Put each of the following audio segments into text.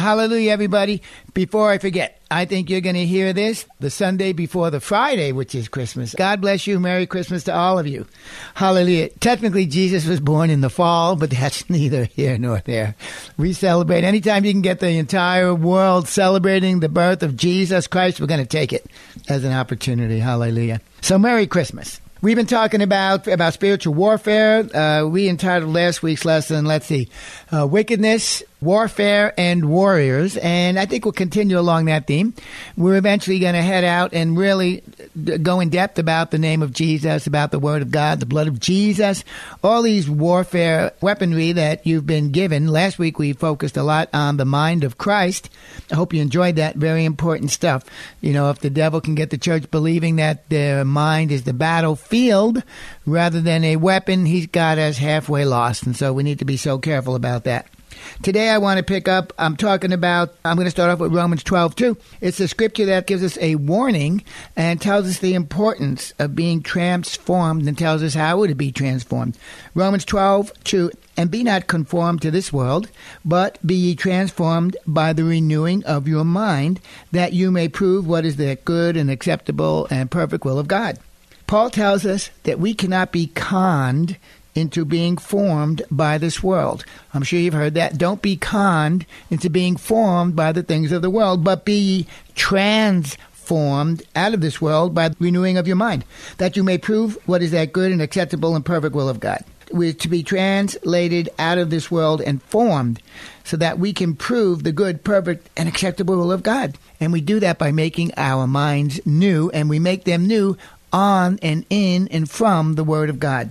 Hallelujah, everybody. Before I forget, I think you're going to hear this the Sunday before the Friday, which is Christmas. God bless you. Merry Christmas to all of you. Hallelujah. Technically, Jesus was born in the fall, but that's neither here nor there. We celebrate anytime you can get the entire world celebrating the birth of Jesus Christ, we're going to take it as an opportunity. Hallelujah. So, Merry Christmas. We've been talking about about spiritual warfare. Uh, we entitled last week's lesson, let's see, uh, wickedness, warfare, and warriors. And I think we'll continue along that theme. We're eventually going to head out and really go in depth about the name of Jesus, about the Word of God, the blood of Jesus, all these warfare weaponry that you've been given. Last week we focused a lot on the mind of Christ. I hope you enjoyed that. Very important stuff. You know, if the devil can get the church believing that their mind is the battlefield rather than a weapon, he's got us halfway lost. And so we need to be so careful about that. Today I want to pick up, I'm talking about, I'm going to start off with Romans 12 too. It's a scripture that gives us a warning and tells us the importance of being transformed and tells us how to be transformed. Romans 12 2. And be not conformed to this world, but be ye transformed by the renewing of your mind, that you may prove what is the good and acceptable and perfect will of God. Paul tells us that we cannot be conned into being formed by this world. I'm sure you've heard that. Don't be conned into being formed by the things of the world, but be transformed out of this world by the renewing of your mind, that you may prove what is that good and acceptable and perfect will of God. We're to be translated out of this world and formed so that we can prove the good, perfect, and acceptable will of God. And we do that by making our minds new, and we make them new on and in and from the Word of God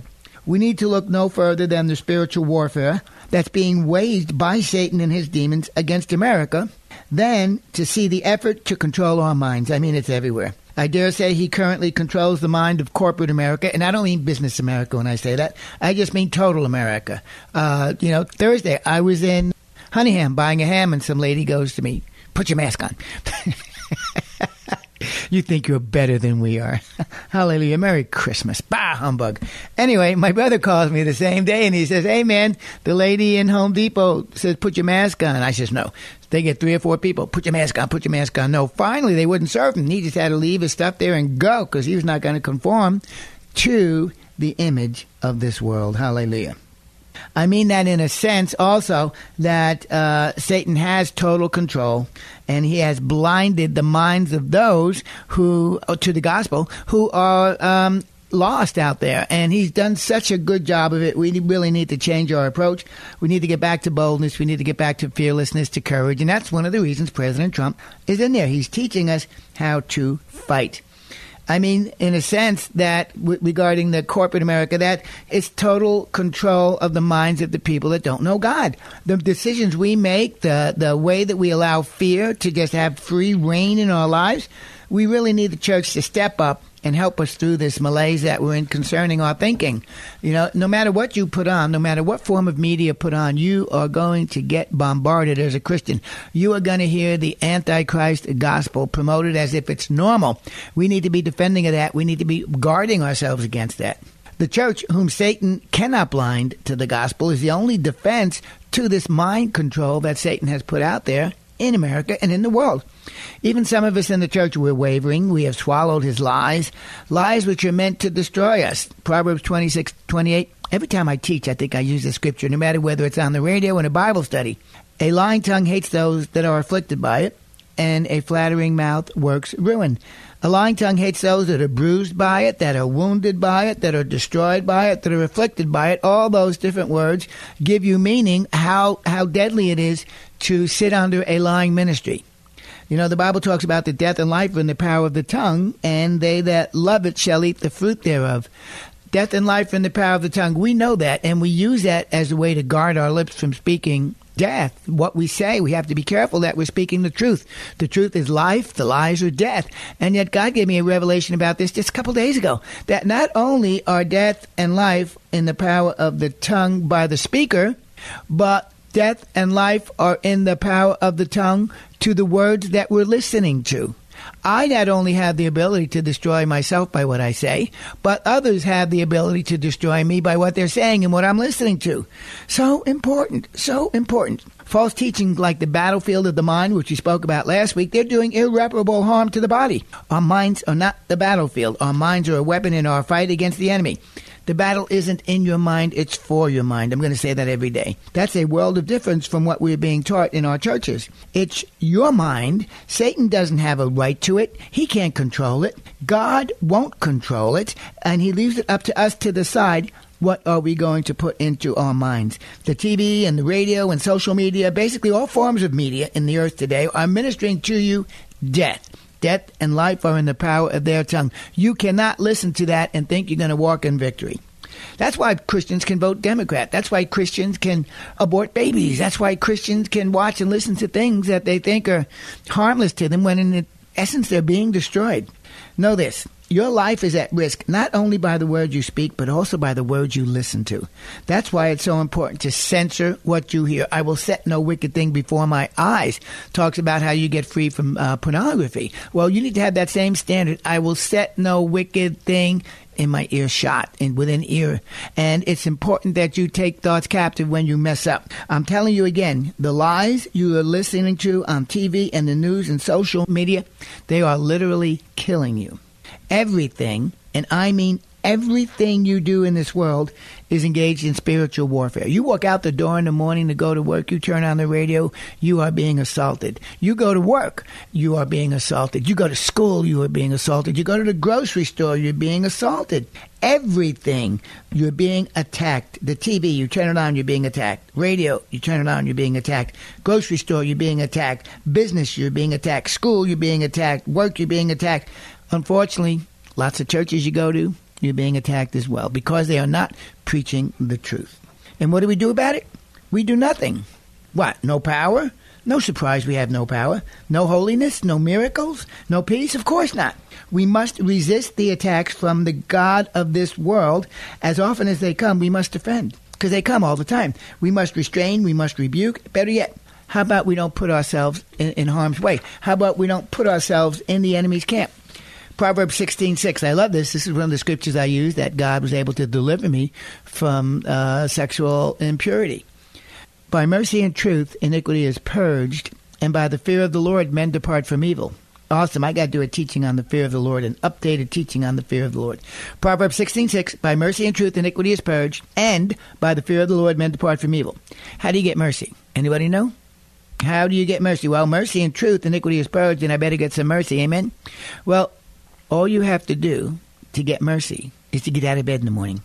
we need to look no further than the spiritual warfare that's being waged by Satan and his demons against America than to see the effort to control our minds. I mean, it's everywhere. I dare say he currently controls the mind of corporate America, and I don't mean business America when I say that. I just mean total America. Uh, you know, Thursday I was in Honeyham buying a ham, and some lady goes to me, "Put your mask on." you think you're better than we are. Hallelujah. Merry Christmas. Bah, humbug. Anyway, my brother calls me the same day and he says, Hey, man, the lady in Home Depot says, put your mask on. I says, No. They get three or four people. Put your mask on, put your mask on. No, finally, they wouldn't serve him. He just had to leave his stuff there and go because he was not going to conform to the image of this world. Hallelujah. I mean that in a sense also that uh, Satan has total control and he has blinded the minds of those who, uh, to the gospel, who are um, lost out there. And he's done such a good job of it. We really need to change our approach. We need to get back to boldness. We need to get back to fearlessness, to courage. And that's one of the reasons President Trump is in there. He's teaching us how to fight. I mean, in a sense, that w- regarding the corporate America, that it's total control of the minds of the people that don't know God. The decisions we make, the the way that we allow fear to just have free reign in our lives, we really need the church to step up and help us through this malaise that we're in concerning our thinking. You know, no matter what you put on, no matter what form of media put on, you are going to get bombarded as a Christian. You are going to hear the Antichrist gospel promoted as if it's normal. We need to be defending of that. We need to be guarding ourselves against that. The church, whom Satan cannot blind to the gospel, is the only defense to this mind control that Satan has put out there in America and in the world. Even some of us in the church were wavering. We have swallowed his lies, lies which are meant to destroy us. Proverbs 26, 28, Every time I teach, I think I use the scripture, no matter whether it's on the radio or in a Bible study. A lying tongue hates those that are afflicted by it, and a flattering mouth works ruin. A lying tongue hates those that are bruised by it, that are wounded by it, that are destroyed by it, that are afflicted by it. All those different words give you meaning how, how deadly it is to sit under a lying ministry. You know, the Bible talks about the death and life in the power of the tongue, and they that love it shall eat the fruit thereof. Death and life in the power of the tongue. We know that, and we use that as a way to guard our lips from speaking death. What we say, we have to be careful that we're speaking the truth. The truth is life, the lies are death. And yet God gave me a revelation about this just a couple days ago that not only are death and life in the power of the tongue by the speaker, but death and life are in the power of the tongue to the words that we're listening to. I not only have the ability to destroy myself by what I say, but others have the ability to destroy me by what they're saying and what I'm listening to. So important, so important. False teaching like the battlefield of the mind, which we spoke about last week, they're doing irreparable harm to the body. Our minds are not the battlefield. Our minds are a weapon in our fight against the enemy. The battle isn't in your mind, it's for your mind. I'm going to say that every day. That's a world of difference from what we're being taught in our churches. It's your mind. Satan doesn't have a right to it, he can't control it. God won't control it, and he leaves it up to us to decide what are we going to put into our minds? The TV and the radio and social media, basically all forms of media in the earth today, are ministering to you death. Death and life are in the power of their tongue. You cannot listen to that and think you're going to walk in victory. That's why Christians can vote Democrat. That's why Christians can abort babies. That's why Christians can watch and listen to things that they think are harmless to them when in essence they're being destroyed. Know this your life is at risk not only by the words you speak, but also by the words you listen to. That's why it's so important to censor what you hear. I will set no wicked thing before my eyes. Talks about how you get free from uh, pornography. Well, you need to have that same standard. I will set no wicked thing in my ear shot and within ear. And it's important that you take thoughts captive when you mess up. I'm telling you again, the lies you are listening to on TV and the news and social media, they are literally killing you everything, and I mean everything you do in this world is engaged in spiritual warfare. You walk out the door in the morning to go to work, you turn on the radio, you are being assaulted. You go to work, you are being assaulted. You go to school, you are being assaulted. You go to the grocery store, you're being assaulted. Everything, you're being attacked. The TV, you turn it on, you're being attacked. Radio, you turn it on, you're being attacked. Grocery store, you're being attacked. Business, you're being attacked. School, you're being attacked. Work, you're being attacked. Unfortunately, lots of churches you go to, you're being attacked as well because they are not preaching the truth. And what do we do about it? We do nothing. What? No power? No surprise we have no power. No holiness? No miracles? No peace? Of course not. We must resist the attacks from the God of this world. As often as they come, we must defend because they come all the time. We must restrain, we must rebuke. Better yet, how about we don't put ourselves in, in harm's way? How about we don't put ourselves in the enemy's camp? Proverbs 16, 6. I love this. This is one of the scriptures I use that God was able to deliver me from uh, sexual impurity. By mercy and truth, iniquity is purged, and by the fear of the Lord, men depart from evil. Awesome. I got to do a teaching on the fear of the Lord, an updated teaching on the fear of the Lord. Proverbs 16, 6. By mercy and truth, iniquity is purged, and by the fear of the Lord, men depart from evil. How do you get mercy? Anybody know? How do you get mercy? Well, mercy and truth, iniquity is purged, and I better get some mercy. Amen? Well, all you have to do to get mercy is to get out of bed in the morning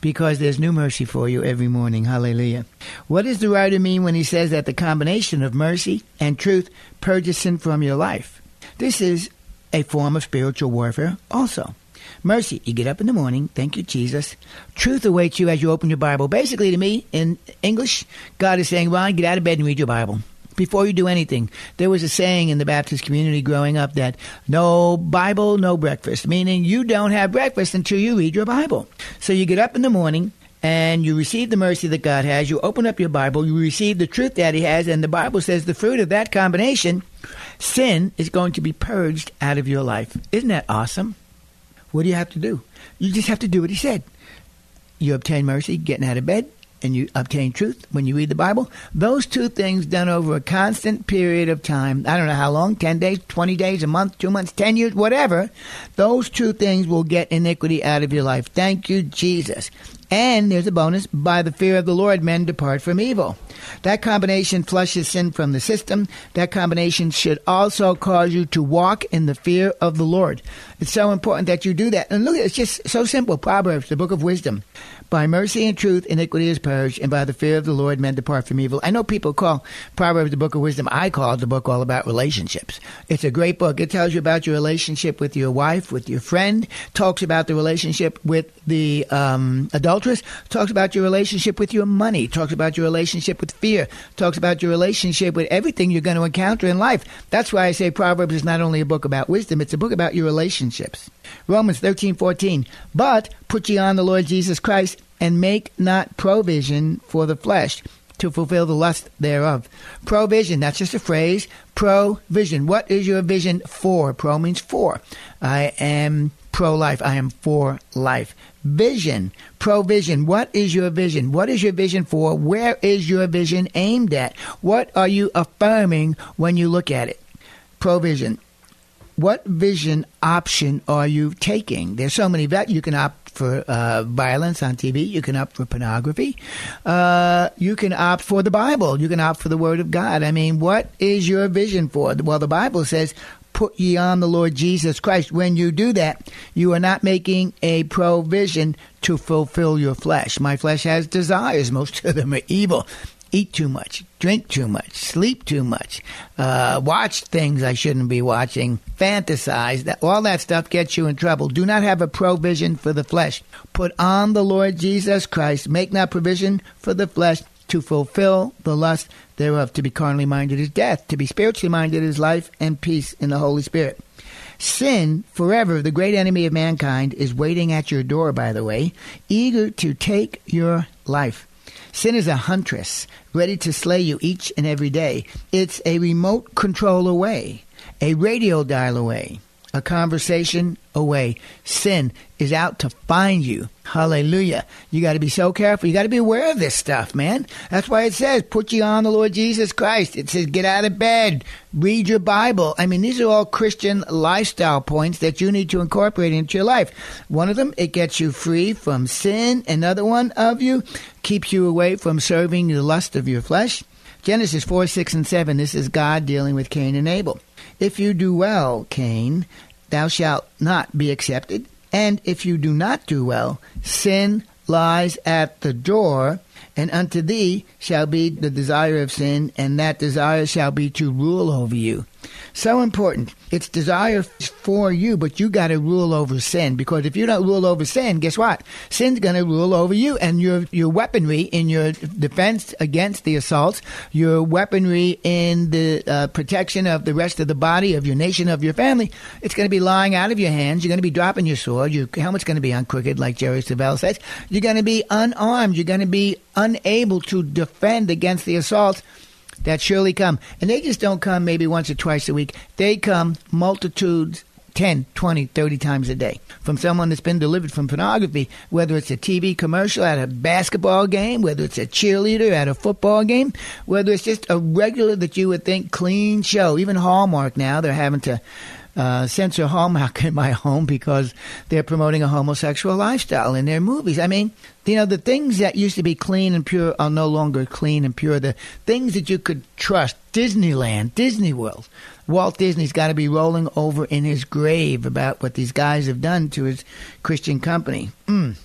because there's new mercy for you every morning. Hallelujah. What does the writer mean when he says that the combination of mercy and truth purges sin from your life? This is a form of spiritual warfare also. Mercy, you get up in the morning, thank you, Jesus. Truth awaits you as you open your Bible. Basically, to me, in English, God is saying, Ron, get out of bed and read your Bible before you do anything. There was a saying in the Baptist community growing up that no Bible, no breakfast, meaning you don't have breakfast until you read your Bible. So you get up in the morning and you receive the mercy that God has. You open up your Bible, you receive the truth that He has, and the Bible says the fruit of that combination, sin, is going to be purged out of your life. Isn't that awesome? What do you have to do? You just have to do what He said. You obtain mercy, getting out of bed, and you obtain truth when you read the Bible. Those two things done over a constant period of time, I don't know how long, 10 days, 20 days, a month, two months, 10 years, whatever, those two things will get iniquity out of your life. Thank you, Jesus. And there's a bonus by the fear of the Lord, men depart from evil. That combination flushes sin from the system. That combination should also cause you to walk in the fear of the Lord. It's so important that you do that. And look, it's just so simple. Proverbs, the book of wisdom. By mercy and truth, iniquity is purged, and by the fear of the Lord, men depart from evil. I know people call Proverbs the book of wisdom. I call it the book all about relationships. It's a great book. It tells you about your relationship with your wife, with your friend, talks about the relationship with the um, adulteress, talks about your relationship with your money, talks about your relationship with fear, talks about your relationship with everything you're going to encounter in life. That's why I say Proverbs is not only a book about wisdom, it's a book about your relationships. Romans 13:14. But put ye on the Lord Jesus Christ and make not provision for the flesh to fulfill the lust thereof. Provision, that's just a phrase. Provision. What is your vision for? Pro means for. I am pro life. I am for life. Vision, provision. What is your vision? What is your vision for? Where is your vision aimed at? What are you affirming when you look at it? Provision. What vision option are you taking? There's so many that you can opt for uh, violence on TV. You can opt for pornography. Uh, you can opt for the Bible. You can opt for the Word of God. I mean, what is your vision for? Well, the Bible says, put ye on the Lord Jesus Christ. When you do that, you are not making a provision to fulfill your flesh. My flesh has desires. Most of them are evil eat too much, drink too much, sleep too much, uh, watch things I shouldn't be watching, fantasize. That all that stuff gets you in trouble. Do not have a provision for the flesh. Put on the Lord Jesus Christ. Make not provision for the flesh to fulfill the lust thereof. To be carnally minded is death. To be spiritually minded is life and peace in the Holy Spirit. Sin, forever the great enemy of mankind, is waiting at your door, by the way, eager to take your life. Sin is a huntress, ready to slay you each and every day. It's a remote control away, a radio dial away, a conversation away. Sin is out to find you. Hallelujah. You got to be so careful. You got to be aware of this stuff, man. That's why it says, put you on the Lord Jesus Christ. It says, get out of bed, read your Bible. I mean, these are all Christian lifestyle points that you need to incorporate into your life. One of them, it gets you free from sin. Another one of you keeps you away from serving the lust of your flesh. Genesis 4, 6, and 7. This is God dealing with Cain and Abel. If you do well, Cain, thou shalt not be accepted. And if you do not do well, sin lies at the door, and unto thee shall be the desire of sin, and that desire shall be to rule over you. So important. It's desire for you, but you got to rule over sin because if you don't rule over sin, guess what? Sin's going to rule over you, and your your weaponry in your defense against the assaults, your weaponry in the uh, protection of the rest of the body of your nation of your family, it's going to be lying out of your hands. You're going to be dropping your sword. Your helmet's going to be uncrooked, like Jerry Savelle says. You're going to be unarmed. You're going to be unable to defend against the assaults that surely come. And they just don't come maybe once or twice a week. They come multitudes 10, 20, 30 times a day from someone that's been delivered from pornography, whether it's a TV commercial at a basketball game, whether it's a cheerleader at a football game, whether it's just a regular that you would think clean show. Even Hallmark now, they're having to uh, censor Hallmark in my home because they're promoting a homosexual lifestyle in their movies. I mean, you know, the things that used to be clean and pure are no longer clean and pure. The things that you could trust, Disneyland, Disney World. Walt Disney's got to be rolling over in his grave about what these guys have done to his Christian company. Mm.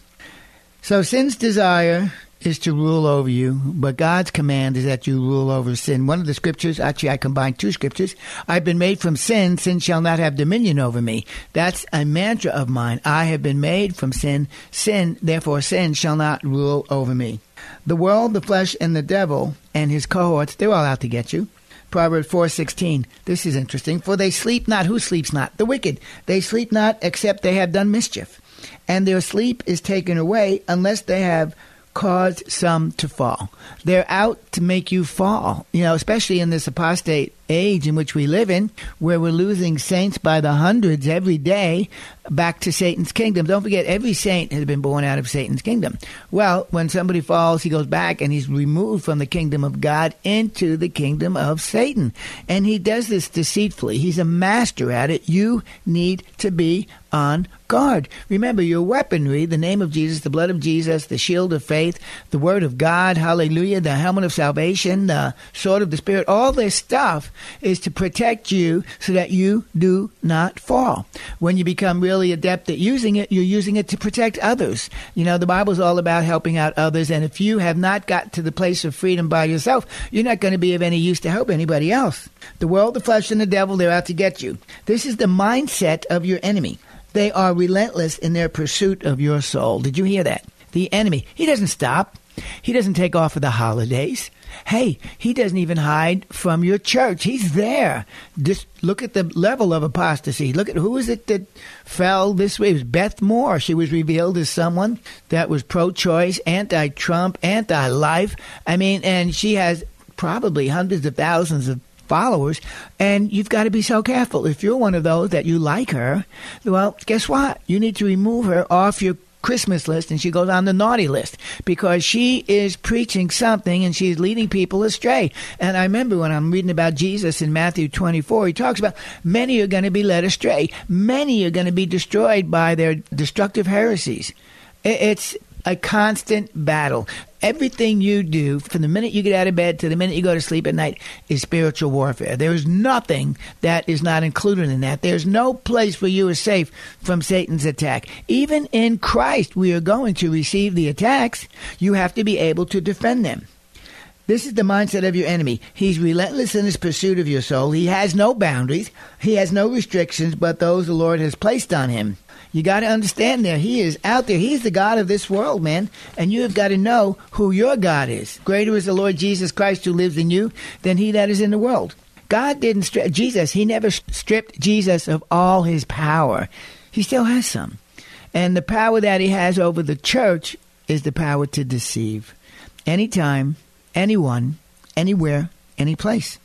So, sin's desire is to rule over you, but God's command is that you rule over sin. One of the scriptures, actually, I combined two scriptures. I've been made from sin, sin shall not have dominion over me. That's a mantra of mine. I have been made from sin, sin, therefore sin shall not rule over me. The world, the flesh, and the devil and his cohorts, they're all out to get you. Proverbs 4:16. This is interesting. For they sleep not. Who sleeps not? The wicked. They sleep not except they have done mischief. And their sleep is taken away unless they have caused some to fall. They're out to make you fall, you know, especially in this apostate age in which we live in, where we're losing saints by the hundreds every day back to Satan's kingdom. Don't forget, every saint has been born out of Satan's kingdom. Well, when somebody falls, he goes back and he's removed from the kingdom of God into the kingdom of Satan. And he does this deceitfully. He's a master at it. You need to be on guard. Remember your weaponry, the name of Jesus, the blood of Jesus, the shield of faith, the word of God, hallelujah, the helmet of salvation, the sword of the Spirit, all this stuff is to protect you so that you do not fall. When you become really adept at using it, you're using it to protect others. You know, the Bible's all about helping out others, and if you have not got to the place of freedom by yourself, you're not going to be of any use to help anybody else. The world, the flesh, and the devil, they're out to get you. This is the mindset of your enemy. They are relentless in their pursuit of your soul. Did you hear that? The enemy. He doesn't stop. He doesn't take off for the holidays. Hey, he doesn't even hide from your church. He's there. Just look at the level of apostasy. Look at who is it that fell this way. It was Beth Moore. She was revealed as someone that was pro-choice, anti-Trump, anti-life. I mean, and she has probably hundreds of thousands of followers, and you've got to be so careful. If you're one of those that you like her, well, guess what? You need to remove her off your Christmas list and she goes on the naughty list because she is preaching something and she's leading people astray. And I remember when I'm reading about Jesus in Matthew 24, he talks about many are going to be led astray. Many are going to be destroyed by their destructive heresies. It's a constant battle. Everything you do, from the minute you get out of bed to the minute you go to sleep at night, is spiritual warfare. There is nothing that is not included in that. There's no place where you are safe from Satan's attack. Even in Christ, we are going to receive the attacks. You have to be able to defend them. This is the mindset of your enemy. He's relentless in his pursuit of your soul. He has no boundaries. He has no restrictions but those the Lord has placed on him. You got to understand there. He is out there. He's the God of this world, man. And you have got to know who your God is. Greater is the Lord Jesus Christ who lives in you than he that is in the world. God didn't strip Jesus. He never stripped Jesus of all his power. He still has some. And the power that he has over the church is the power to deceive. Anytime, anyone, anywhere, any place.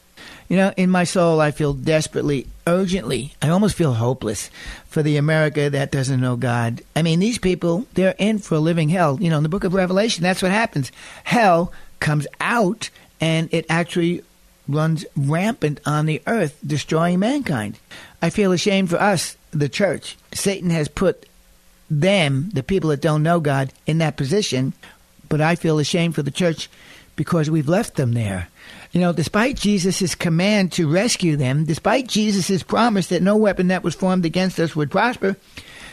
You know, in my soul, I feel desperately, urgently, I almost feel hopeless for the America that doesn't know God. I mean, these people, they're in for a living hell. You know, in the book of Revelation, that's what happens. Hell comes out and it actually runs rampant on the earth, destroying mankind. I feel ashamed for us, the church. Satan has put them, the people that don't know God, in that position, but I feel ashamed for the church because we've left them there. You know, despite Jesus' command to rescue them, despite Jesus' promise that no weapon that was formed against us would prosper,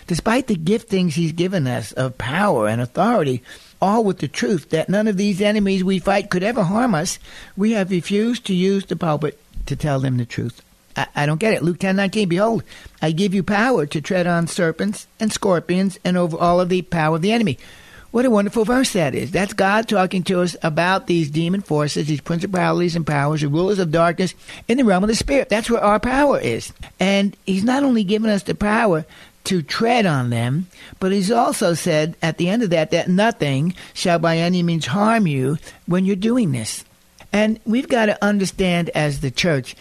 despite the giftings he's given us of power and authority, all with the truth that none of these enemies we fight could ever harm us, we have refused to use the pulpit to tell them the truth. I, I don't get it. Luke ten nineteen. Behold, I give you power to tread on serpents and scorpions and over all of the power of the enemy. What a wonderful verse that is. That's God talking to us about these demon forces, these principalities and powers, the rulers of darkness in the realm of the spirit. That's where our power is. And He's not only given us the power to tread on them, but He's also said at the end of that that nothing shall by any means harm you when you're doing this. And we've got to understand as the church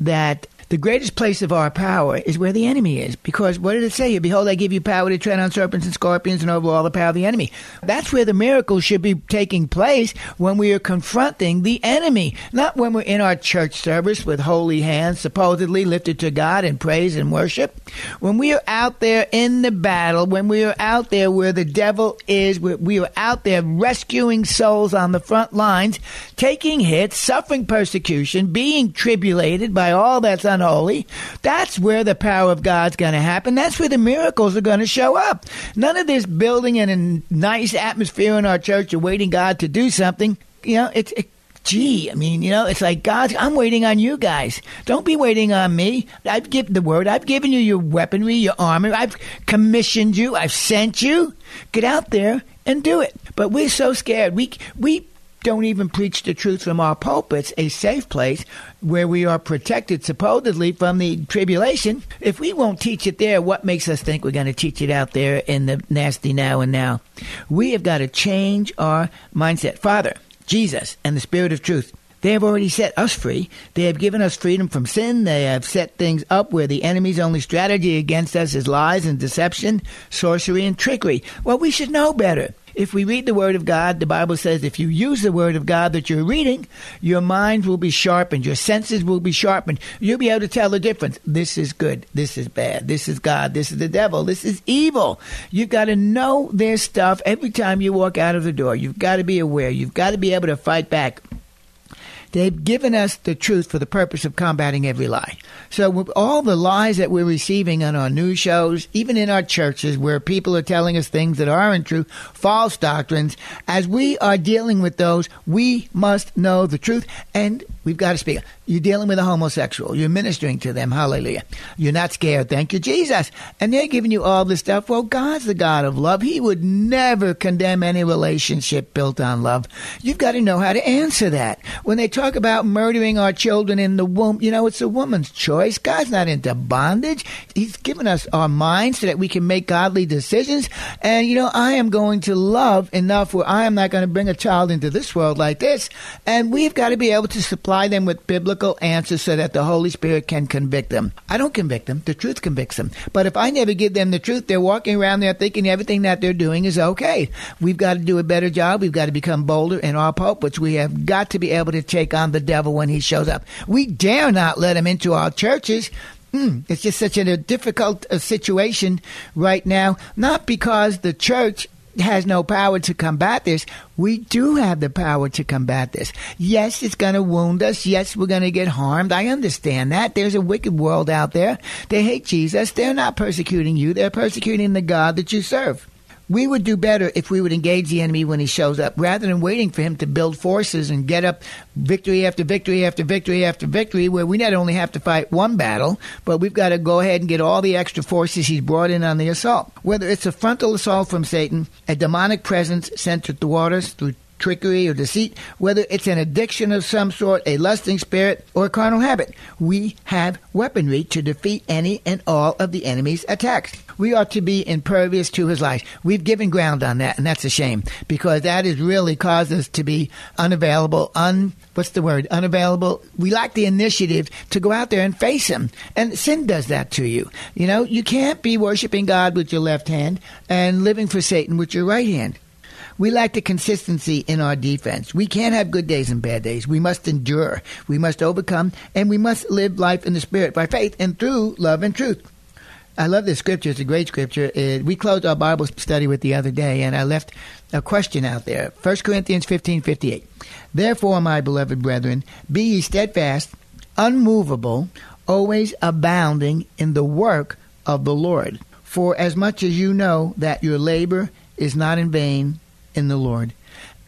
that the greatest place of our power is where the enemy is. Because what did it say? here? Behold, I give you power to tread on serpents and scorpions and over all the power of the enemy. That's where the miracles should be taking place when we are confronting the enemy, not when we're in our church service with holy hands supposedly lifted to God in praise and worship. When we are out there in the battle, when we are out there where the devil is, we are out there rescuing souls on the front lines, taking hits, suffering persecution, being tribulated by all that's on unholy. That's where the power of God's going to happen. That's where the miracles are going to show up. None of this building in a nice atmosphere in our church awaiting God to do something. You know, it's. It, gee, I mean, you know, it's like God, I'm waiting on you guys. Don't be waiting on me. I've given the word. I've given you your weaponry, your armor. I've commissioned you. I've sent you. Get out there and do it. But we're so scared. We we don't even preach the truth from our pulpits, a safe place where we are protected supposedly from the tribulation. If we won't teach it there, what makes us think we're going to teach it out there in the nasty now and now? We have got to change our mindset. Father, Jesus, and the Spirit of truth, They have already set us free. They have given us freedom from sin. They have set things up where the enemy's only strategy against us is lies and deception, sorcery and trickery. Well, we should know better. If we read the Word of God, the Bible says if you use the Word of God that you're reading, your mind will be sharpened, your senses will be sharpened. You'll be able to tell the difference. This is good, this is bad, this is God, this is the devil, this is evil. You've got to know their stuff every time you walk out of the door. You've got to be aware, you've got to be able to fight back. They've given us the truth for the purpose of combating every lie. So with all the lies that we're receiving on our news shows, even in our churches where people are telling us things that aren't true, false doctrines, as we are dealing with those, we must know the truth and we've got to speak. You're dealing with a homosexual. You're ministering to them. Hallelujah. You're not scared. Thank you, Jesus. And they're giving you all this stuff. Well, God's the God of love. He would never condemn any relationship built on love. You've got to know how to answer that. When they talk about murdering our children in the womb, you know, it's a woman's choice. God's not into bondage. He's given us our minds so that we can make godly decisions. And, you know, I am going to love enough where I am not going to bring a child into this world like this. And we've got to be able to supply them with biblical biblical answers so that the Holy Spirit can convict them. I don't convict them. The truth convicts them. But if I never give them the truth, they're walking around there thinking everything that they're doing is okay. We've got to do a better job. We've got to become bolder in our pulpits. We have got to be able to take on the devil when he shows up. We dare not let him into our churches. Mm, it's just such a difficult uh, situation right now, not because the church has no power to combat this. We do have the power to combat this. Yes, it's going to wound us. Yes, we're going to get harmed. I understand that. There's a wicked world out there. They hate Jesus. They're not persecuting you. They're persecuting the God that you serve. We would do better if we would engage the enemy when he shows up rather than waiting for him to build forces and get up victory after victory after victory after victory, where we not only have to fight one battle, but we've got to go ahead and get all the extra forces he's brought in on the assault. Whether it's a frontal assault from Satan, a demonic presence sent to thwart us through trickery or deceit, whether it's an addiction of some sort, a lusting spirit, or a carnal habit. We have weaponry to defeat any and all of the enemy's attacks. We ought to be impervious to his lies. We've given ground on that, and that's a shame because that has really caused us to be unavailable, un what's the word? Unavailable. We lack the initiative to go out there and face him. And sin does that to you. You know, you can't be worshiping God with your left hand and living for Satan with your right hand. We lack the consistency in our defense. We can't have good days and bad days. We must endure. We must overcome, and we must live life in the Spirit by faith and through love and truth. I love this scripture. It's a great scripture. It, we closed our Bible study with the other day, and I left a question out there. 1 Corinthians 15 58. Therefore, my beloved brethren, be ye steadfast, unmovable, always abounding in the work of the Lord. For as much as you know that your labor is not in vain in the Lord.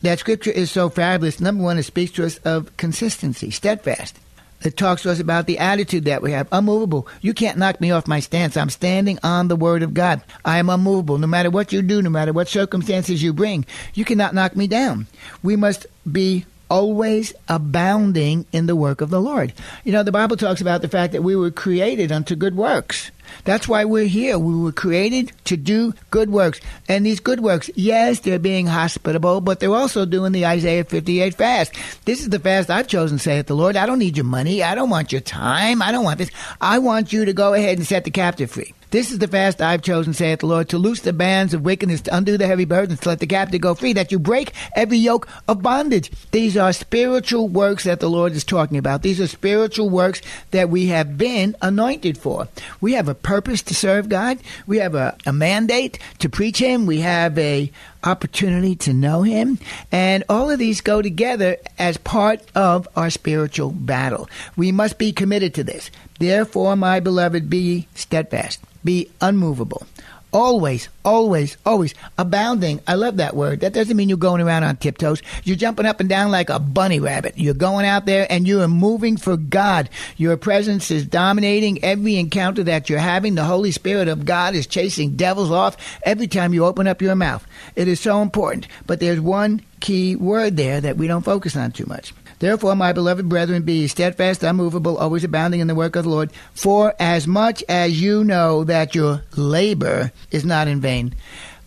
That scripture is so fabulous. Number one, it speaks to us of consistency, steadfast. It talks to us about the attitude that we have. Unmovable. You can't knock me off my stance. I'm standing on the word of God. I am unmovable. No matter what you do, no matter what circumstances you bring, you cannot knock me down. We must be always abounding in the work of the Lord. You know, the Bible talks about the fact that we were created unto good works. That's why we're here. We were created to do good works. And these good works, yes, they're being hospitable, but they're also doing the Isaiah 58 fast. This is the fast I've chosen, saith the Lord. I don't need your money. I don't want your time. I don't want this. I want you to go ahead and set the captive free. This is the fast I've chosen, saith the Lord, to loose the bands of wickedness, to undo the heavy burdens, to let the captive go free, that you break every yoke of bondage. These are spiritual works that the Lord is talking about. These are spiritual works that we have been anointed for. We have a purpose to serve God. We have a, a mandate to preach Him. We have a opportunity to know Him. And all of these go together as part of our spiritual battle. We must be committed to this. Therefore, my beloved, be steadfast, be unmovable, always, always, always abounding. I love that word. That doesn't mean you're going around on tiptoes. You're jumping up and down like a bunny rabbit. You're going out there and you are moving for God. Your presence is dominating every encounter that you're having. The Holy Spirit of God is chasing devils off every time you open up your mouth. It is so important. But there's one key word there that we don't focus on too much. Therefore, my beloved brethren, be steadfast, unmovable, always abounding in the work of the Lord. For as much as you know that your labor is not in vain.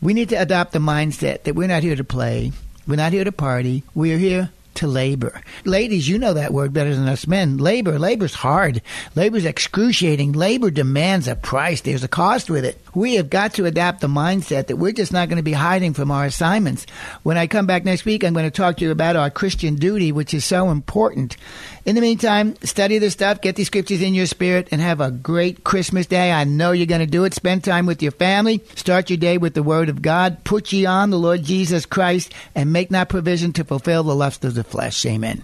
We need to adopt the mindset that we're not here to play. We're not here to party. We're here to labor. Ladies, you know that word better than us men. Labor, labor's hard. Labor's excruciating. Labor demands a price. There's a cost with it. We have got to adapt the mindset that we're just not going to be hiding from our assignments. When I come back next week, I'm going to talk to you about our Christian duty, which is so important. In the meantime, study this stuff, get these scriptures in your spirit, and have a great Christmas day. I know you're going to do it. Spend time with your family. Start your day with the Word of God. Put ye on the Lord Jesus Christ, and make not provision to fulfill the lust of the flesh. Amen.